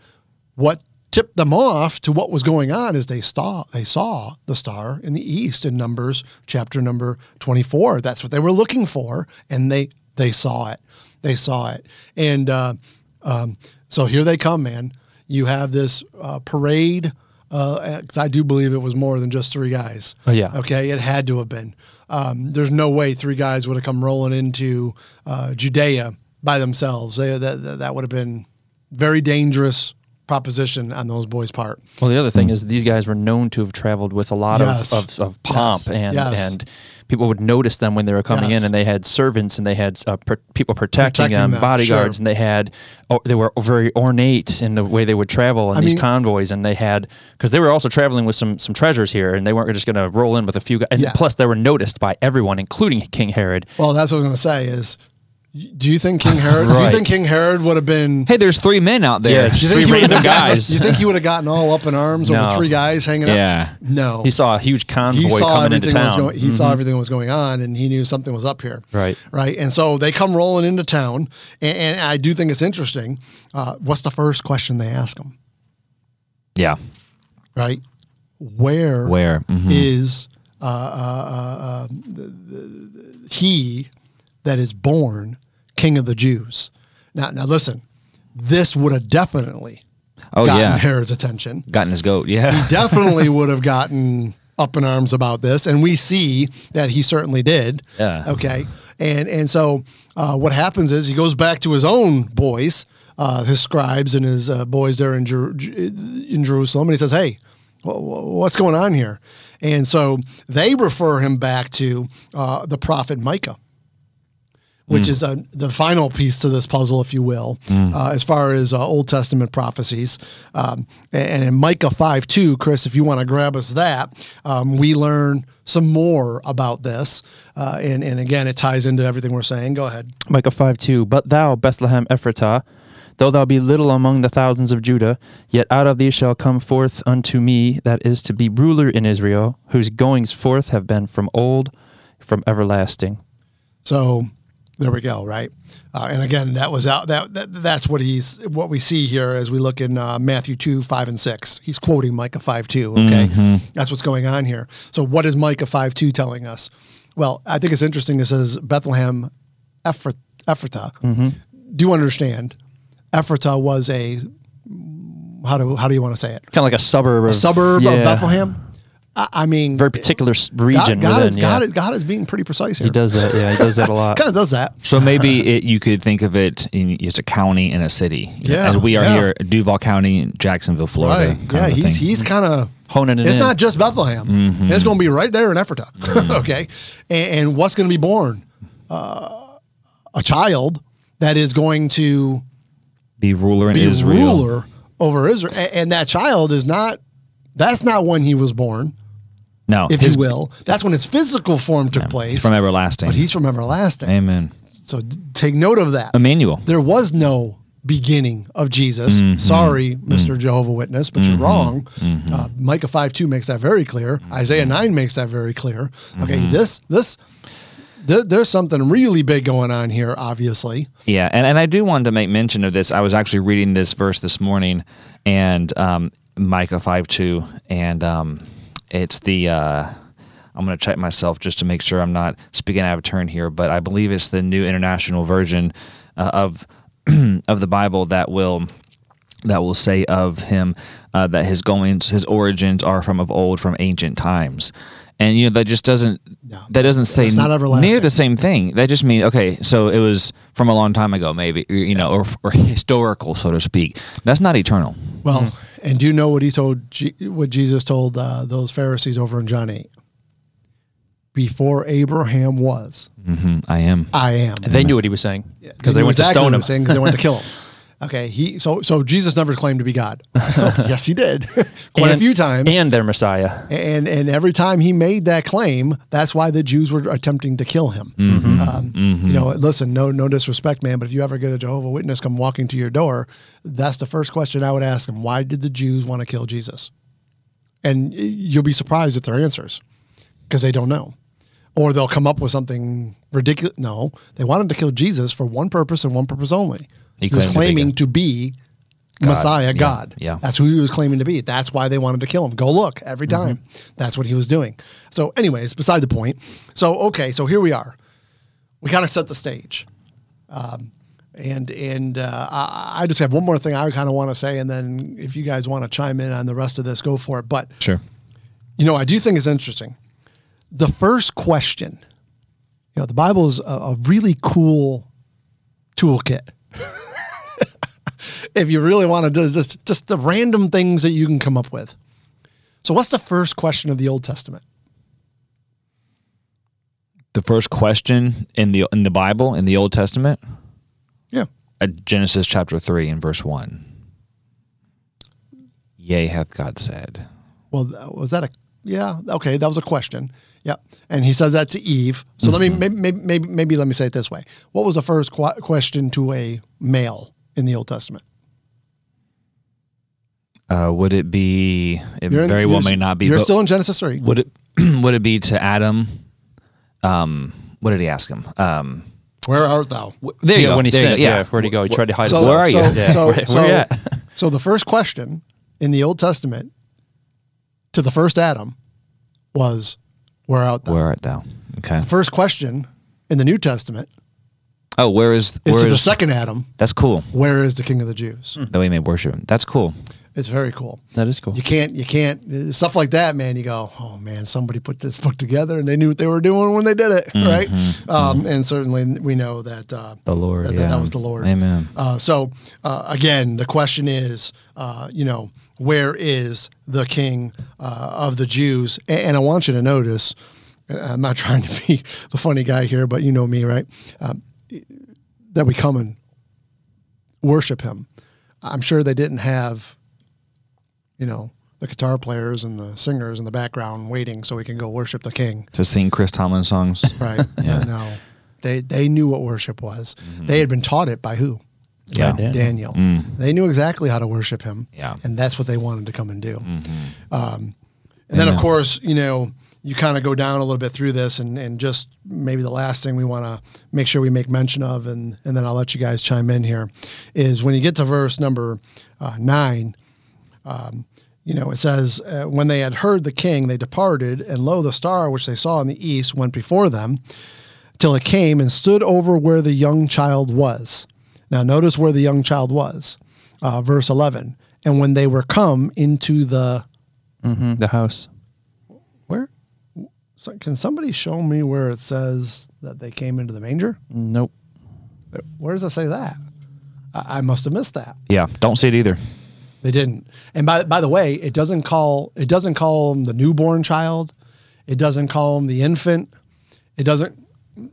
what tipped them off to what was going on is they saw they saw the star in the east in Numbers chapter number 24. That's what they were looking for, and they they saw it. They saw it. And uh, um, so here they come, man. You have this uh, parade. Uh, 'cause I do believe it was more than just three guys. Oh, yeah. Okay, it had to have been. Um, there's no way three guys would have come rolling into uh, Judea by themselves. They, that, that would have been very dangerous proposition on those boys' part. Well, the other thing is these guys were known to have traveled with a lot Yes. of, of, of pomp Yes. and Yes. and people would notice them when they were coming Yes. in, and they had servants and they had uh, pr- people protecting, Protecting them, them, bodyguards, sure. and they had oh, they were very ornate in the way they would travel in I these mean- convoys, and they had because they were also traveling with some some treasures here, and they weren't just going to roll in with a few guys. And Yeah. plus, they were noticed by everyone, including King Herod. Well, that's what I was going to say. Is do you think King Herod? Do you think King Herod would have been? Hey, there's three men out there. Yeah, it's do you just think three random have gotten- guys. You think he would have gotten all up in arms over three guys hanging Yeah. up? No. He saw a huge convoy he saw coming into everything was town. Mm-hmm. He saw everything that was going on, and he knew something was up here. Right. right. And so they come rolling into town, and, and I do think it's interesting. Uh, what's the first question they ask him? Yeah. right? Where Where? Mhm. is uh, uh, uh, uh, the, the, he that is born King of the Jews? Now, now listen, this would have definitely Oh, gotten yeah. Herod's attention. Gotten his goat. Yeah. He definitely would have gotten up in arms about this, and we see that he certainly did. Yeah. Okay. And and so uh, what happens is he goes back to his own boys, uh, his scribes and his uh, boys there in Jer- in Jerusalem, and he says, "Hey, wh- wh- what's going on here?" And so they refer him back to uh, the prophet Micah which is uh, the final piece to this puzzle, if you will, uh, as far as uh, Old Testament prophecies. Um, and in Micah 5 2, Chris, if you want to grab us that, um, we learn some more about this. Uh, and, and again, it ties into everything we're saying. Go ahead. Micah 5 2. But thou, Bethlehem Ephratah, though thou be little among the thousands of Judah, yet out of thee shall come forth unto me that is to be ruler in Israel, whose goings forth have been from old, from everlasting. So there we go, right? Uh, and again, that was out. That, that that's what he's what we see here as we look in uh, Matthew two five and six. He's quoting Micah five two. Okay, that's what's going on here. So what is Micah five two telling us? Well, I think it's interesting. It says Bethlehem, Ephrat, Ephratah. Do you understand? Ephratah was a how do how do you want to say it? Kind of like a suburb of A suburb yeah, of Bethlehem. I, I mean, Very particular s- God, region God, within. is, yeah. God, is, God is being pretty precise here. he does that. Yeah, he does that a lot. Kind of does that. So maybe it, you could think of it in, as a county and a city. Yeah, as we are yeah. here, Duval County, Jacksonville, Florida. Right. kind Yeah, of he's thing. Mm-hmm. he's kind of Honing it It's in. not just Bethlehem. It's going to be right there in Ephrata. okay, and, and what's going to be born? Uh, a child that is going to be ruler in be Israel. ruler over Israel, A- and that child is not. That's not when he was born, No, if his- you will. That's when his physical form took place. He's from everlasting. but he's from everlasting. Amen. So d- take note of that. Emmanuel. there was no beginning of Jesus. Mm-hmm. Sorry, Mr. Jehovah Witness, but you're wrong. Uh, Micah 5 2 makes that very clear. Mm-hmm. Isaiah 9 makes that very clear. Okay, this, this, th- there's something really big going on here, obviously. Yeah, and, and I do want to make mention of this. I was actually reading this verse this morning, and um, Micah five two, and um, it's the. Uh, I'm going to check myself just to make sure I'm not speaking out of turn here, but I believe it's the New International Version uh, of of the Bible that will that will say of him uh, that his goings, his origins are from of old, from ancient times. And you know that just doesn't No. that doesn't say not near the same thing. That just means okay, so it was from a long time ago, maybe you know, or, or historical, so to speak. That's not eternal. Well, Mm-hmm. And do you know what he told, G- what Jesus told uh, those Pharisees over in John 8? Before Abraham was, hmm I am. I am. And they knew what he was saying because they knew went to stone him. because they went to kill him. Okay, he so so Jesus never claimed to be God. yes, he did quite a few times. And their Messiah. and and every time he made that claim, that's why the Jews were attempting to kill him. Mm-hmm. Um, You know, listen, no no disrespect, man, but if you ever get a Jehovah Witness come walking to your door, that's the first question I would ask him: Why did the Jews want to kill Jesus? And you'll be surprised at their answers because they don't know, or they'll come up with something ridiculous. No, they wanted to kill Jesus for one purpose and one purpose only. He was claimed to be claiming to be God. Messiah, Yeah. God. Yeah. That's who he was claiming to be. That's why they wanted to kill him. Go look every Mm-hmm. time. That's what he was doing. So, anyways, beside the point. So, okay, so here we are. We kind of set the stage. Um, and and uh, I, I just have one more thing I kind of want to say, and then if you guys want to chime in on the rest of this, go for it. But Sure. you know, I do think it's interesting. The first question, you know, the Bible is a, a really cool toolkit. If you really want to do just just the random things that you can come up with. So, what's the first question of the Old Testament? The first question in the in the Bible in the Old Testament, Yeah. uh, Genesis chapter three and verse one. Yea, hath God said. Well, was that a yeah? Okay, that was a question. Yeah, And he says that to Eve. So let me maybe, maybe maybe maybe let me say it this way: What was the first qu- question to a male in the Old Testament? Uh, would it be? It You're in- very well may not be. You're still in Genesis three. would it? would it be to Adam? Um, what did he ask him? Um, Where art thou? there you yeah, go. when he there you sinned, yeah. where'd he go? He tried to hide So, himself. Where are you? So, Yeah, so, where- so, where you at? so the first question in the Old Testament to the first Adam was, Where art thou? Where art thou? Okay. The first question in the New Testament Oh, where is is where the second Adam, That's cool. Where is the King of the Jews? That we may worship him. That's cool. It's very cool. That is cool. You can't, you can't, stuff like that, man. You go, oh man, somebody put this book together and they knew what they were doing when they did it, right? Um, and certainly we know that uh, The Lord. that, yeah. that was the Lord. Amen. Uh, so uh, again, the question is, uh, you know, where is the King uh, of the Jews? And, and I want you to notice, I'm not trying to be the funny guy here, but you know me, right? Um, that we come and worship Him. I'm sure they didn't have, you know, the guitar players and the singers in the background waiting so we can go worship the King. To sing Chris Tomlin songs. Right? Yeah. No, they they knew what worship was. They had been taught it by who? yeah. By Daniel. Mm. They knew exactly how to worship him. Yeah. And that's what they wanted to come and do. Um, Mm-hmm. and then, of Amen. course, you know, you kind of go down a little bit through this, and, and just maybe the last thing we want to make sure we make mention of, and, and then I'll let you guys chime in here, is when you get to verse number uh, nine, um, you know, it says, uh, When they had heard the king, they departed, and lo, the star which they saw in the east went before them till it came and stood over where the young child was. Now, notice where the young child was. Uh, verse 11. And when they were come into the. hmm The house. Where? So can somebody show me where it says that they came into the manger? Nope. Where does it say that? I, I must have missed that. Yeah. Don't see it either. They didn't. And by by the way, it doesn't call it doesn't call him the newborn child. It doesn't call him the infant. It doesn't.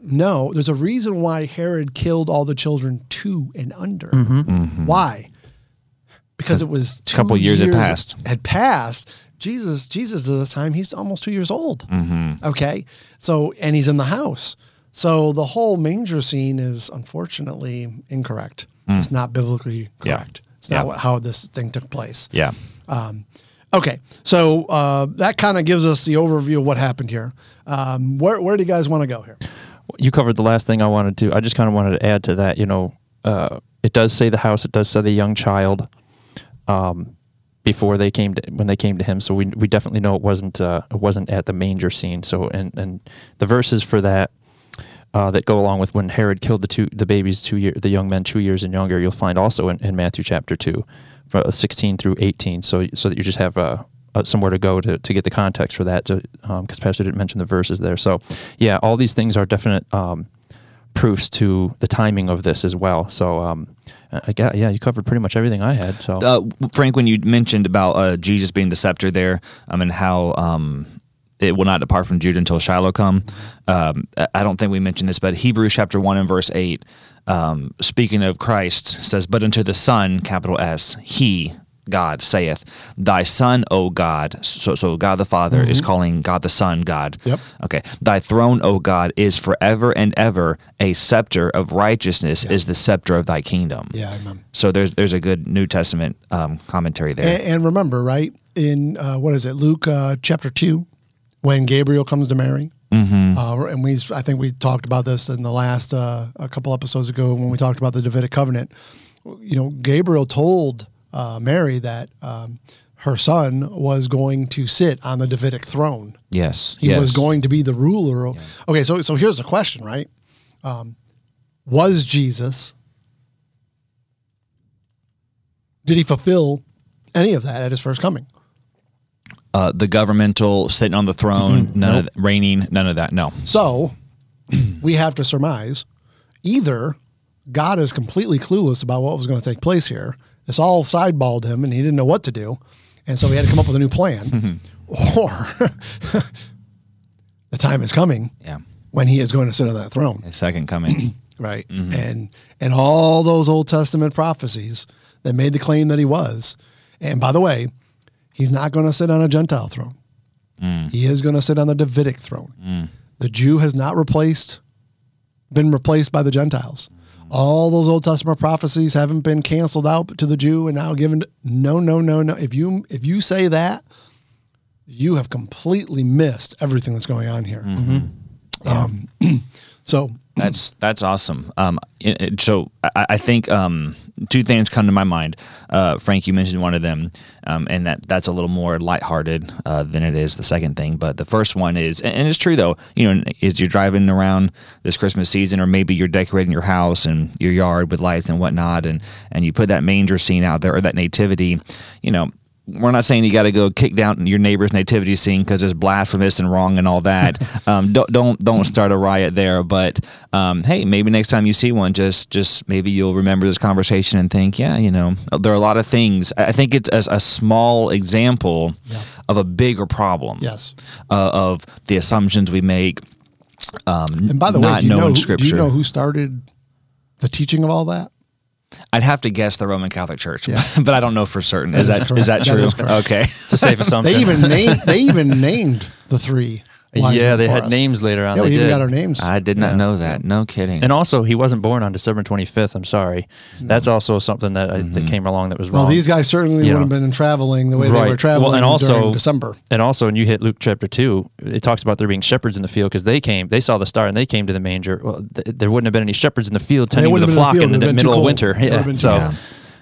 No, there's a reason why Herod killed all the children two and under. Why? Because it was two Mm-hmm. couple years had passed. Had passed. Jesus, Jesus at this time, he's almost two years old. Mm-hmm. Okay, so and he's in the house. So the whole manger scene is unfortunately incorrect. It's not biblically correct. Yeah. It's Yeah. not how this thing took place. Yeah. Okay, so uh, that kind of gives us the overview of what happened here. Um, where where do you guys want to go here? You covered the last thing I wanted to. I just kind of wanted to add to that. You know, uh, it does say the house. It does say the young child. Um, before they came to when they came to him, so we we definitely know it wasn't uh, it wasn't at the manger scene. So and and the verses for that uh, that go along with when Herod killed the two the babies two year the young men two years and younger. You'll find also in, in Matthew chapter two, from sixteen through eighteen. So so that you just have uh, uh, somewhere to go to, to get the context for that. Because Pastor didn't mention the verses there. So yeah, all these things are definite um, proofs to the timing of this as well. So um, I got yeah, you covered pretty much everything I had. So Uh, Frank, when you mentioned about uh, Jesus being the scepter there, um, and how um, it will not depart from Judah until Shiloh come. Um, I don't think we mentioned this, but Hebrews chapter one and verse eight, um, speaking of Christ, says, "But unto the Son, capital S, He." God saith, "Thy Son, O God." So, so God the Father is calling God the Son God. Yep. Okay. Thy throne, O God, is forever and ever. A scepter of righteousness is the scepter of Thy kingdom. Yeah, amen. So there's there's a good New Testament um, commentary there. And, and remember, right in uh, what is it, Luke uh, chapter two, when Gabriel comes to Mary, Mm-hmm. uh, and we I think we talked about this in the last uh, a couple episodes ago when we talked about the Davidic covenant. You know, Gabriel told uh, Mary that um, her son was going to sit on the Davidic throne. yes, He yes. was going to be the ruler. of- Okay, so so here's the question, right? Um, was Jesus? Did he fulfill any of that at his first coming? Uh, the governmental sitting on the throne, Mm-hmm. none of that, reigning, none of that. No. So we have to surmise either God is completely clueless about what was going to take place here. This all sideballed him and he didn't know what to do. And so he had to come up with a new plan. or the time is coming Yeah. when he is going to sit on that throne. A second coming. right and and all those old testament prophecies that made the claim that he was and by the way he's not going to sit on a gentile throne. Mm. He is going to sit on the davidic throne. Mm. The jew has not replaced been replaced by the gentiles. Mm. All those old testament prophecies haven't been canceled out to the jew and now given to, no no no no. If you if you say that you have completely missed everything that's going on here. Mm-hmm. Um, so That's that's awesome. Um, so I, I think um, two things come to my mind. Uh, Frank, you mentioned one of them, um, and that that's a little more lighthearted uh, than it is the second thing. But the first one is, and it's true though. You know, is you're driving around this Christmas season, or maybe you're decorating your house and your yard with lights and whatnot, and and you put that manger scene out there or that nativity. You know, we're not saying you got to go kick down your neighbor's nativity scene because it's blasphemous and wrong and all that. um, don't don't don't start a riot there. But um, hey, maybe next time you see one, just just maybe you'll remember this conversation and think, yeah, you know, there are a lot of things. I think it's a, a small example of a bigger problem. yes. Uh, of the assumptions we make. Um, And by the way, do you, know who, do you know who started the teaching of all that? I'd have to guess the Roman Catholic Church, Yeah. but I don't know for certain. is is that correct. is that That true? is correct. okay. It's a safe assumption. They even named they even named the three. Wise yeah, they had us. names later on. Yeah, they we even did. got our names. I did not Yeah. know that. No kidding. And also, he wasn't born on December 25th. I'm sorry. That's also something that I, that came along that was wrong. well, these guys certainly You would have know. been traveling the way they were traveling Well, and also- during December. And also, when you hit Luke chapter two, it talks about there being shepherds in the field because they came, they saw the star and they came to the manger. Well, th- there wouldn't have been any shepherds in the field tending to the flock in the in field. the It would've been middle too of winter. Yeah. So, Yeah,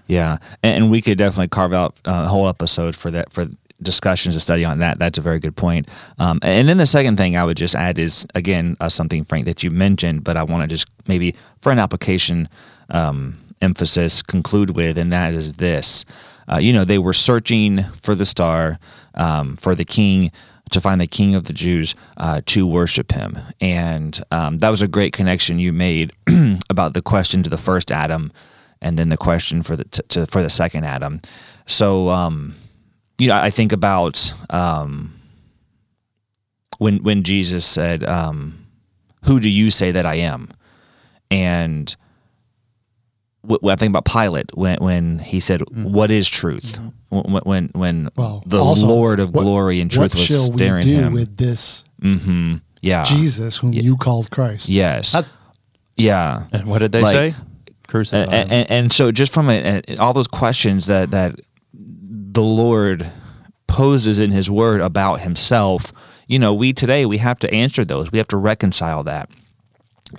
yeah, and, and we could definitely carve out uh, a whole episode for that for discussions to study on that. That's a very good point. Um, and then the second thing I would just add is again uh, something Frank that you mentioned, but I want to just maybe for an application um, emphasis conclude with, and that is this: uh, you know, they were searching for the star, um, for the king. To find the King of the Jews uh, to worship him, and um, that was a great connection you made about the question to the first Adam, and then the question for the to, to, for the second Adam. So, um, you know, I think about um, when when Jesus said, um, "Who do you say that I am?" and when I think about Pilate when when he said, "What is truth?" When when when Well, the also, Lord of what- glory and truth what was shall staring we do him. with this hmm Yeah. Jesus whom you called Christ? Yes. That- yeah. and what did they Like- say? Crucify and, and, and so just from a, a- all those questions that that the Lord poses in His Word about Himself, you know, we today we have to answer those. We have to reconcile that,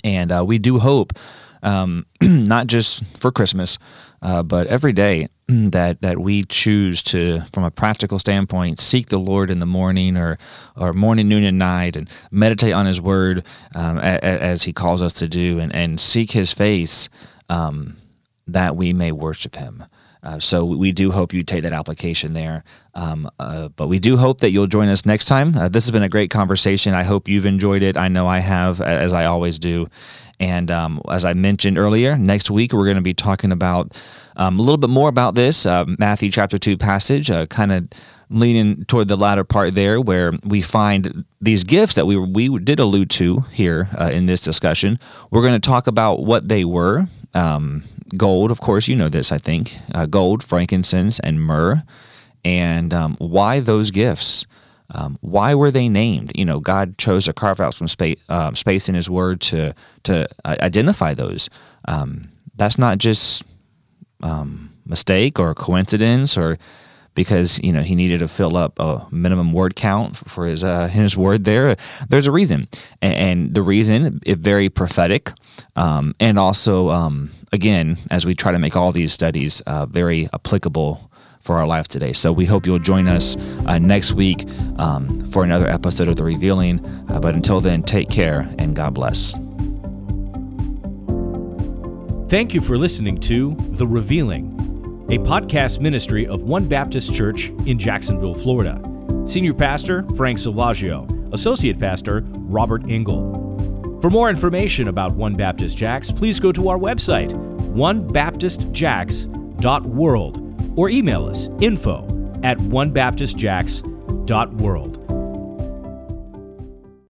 and uh, we do hope, um, not just for Christmas, uh, but every day that that we choose to, from a practical standpoint, seek the Lord in the morning or or morning, noon, and night, and meditate on His Word um, a, a- as He calls us to do, and and seek His face um, that we may worship Him. Uh, so we do hope you take that application there. Um, uh, but we do hope that you'll join us next time. Uh, this has been a great conversation. I hope you've enjoyed it. I know I have, as I always do. And um, as I mentioned earlier, next week we're going to be talking about um, a little bit more about this uh, Matthew chapter 2 passage, uh, kind of leaning toward the latter part there where we find these gifts that we, we did allude to here uh, in this discussion. We're going to talk about what they were. Um, gold, of course, you know this, I think. Uh, gold, frankincense, and myrrh. And um, why those gifts? Um, why were they named? You know, God chose to carve out some space, uh, space in His Word to to uh, identify those. Um, that's not just um, mistake or coincidence or because you know he needed to fill up a minimum word count for his uh, his word there. There's a reason, and, and the reason is very prophetic, um, and also um, again as we try to make all these studies uh, very applicable for our life today. So we hope you'll join us uh, next week um, for another episode of the Revealing. Uh, but until then, take care and God bless. Thank you for listening to The Revealing, a podcast ministry of One Baptist Church in Jacksonville, Florida. Senior Pastor Frank Silvaggio, Associate Pastor Robert Engel. For more information about One Baptist Jacks, please go to our website, onebaptistjacks.world, or email us info at onebaptistjacks.world.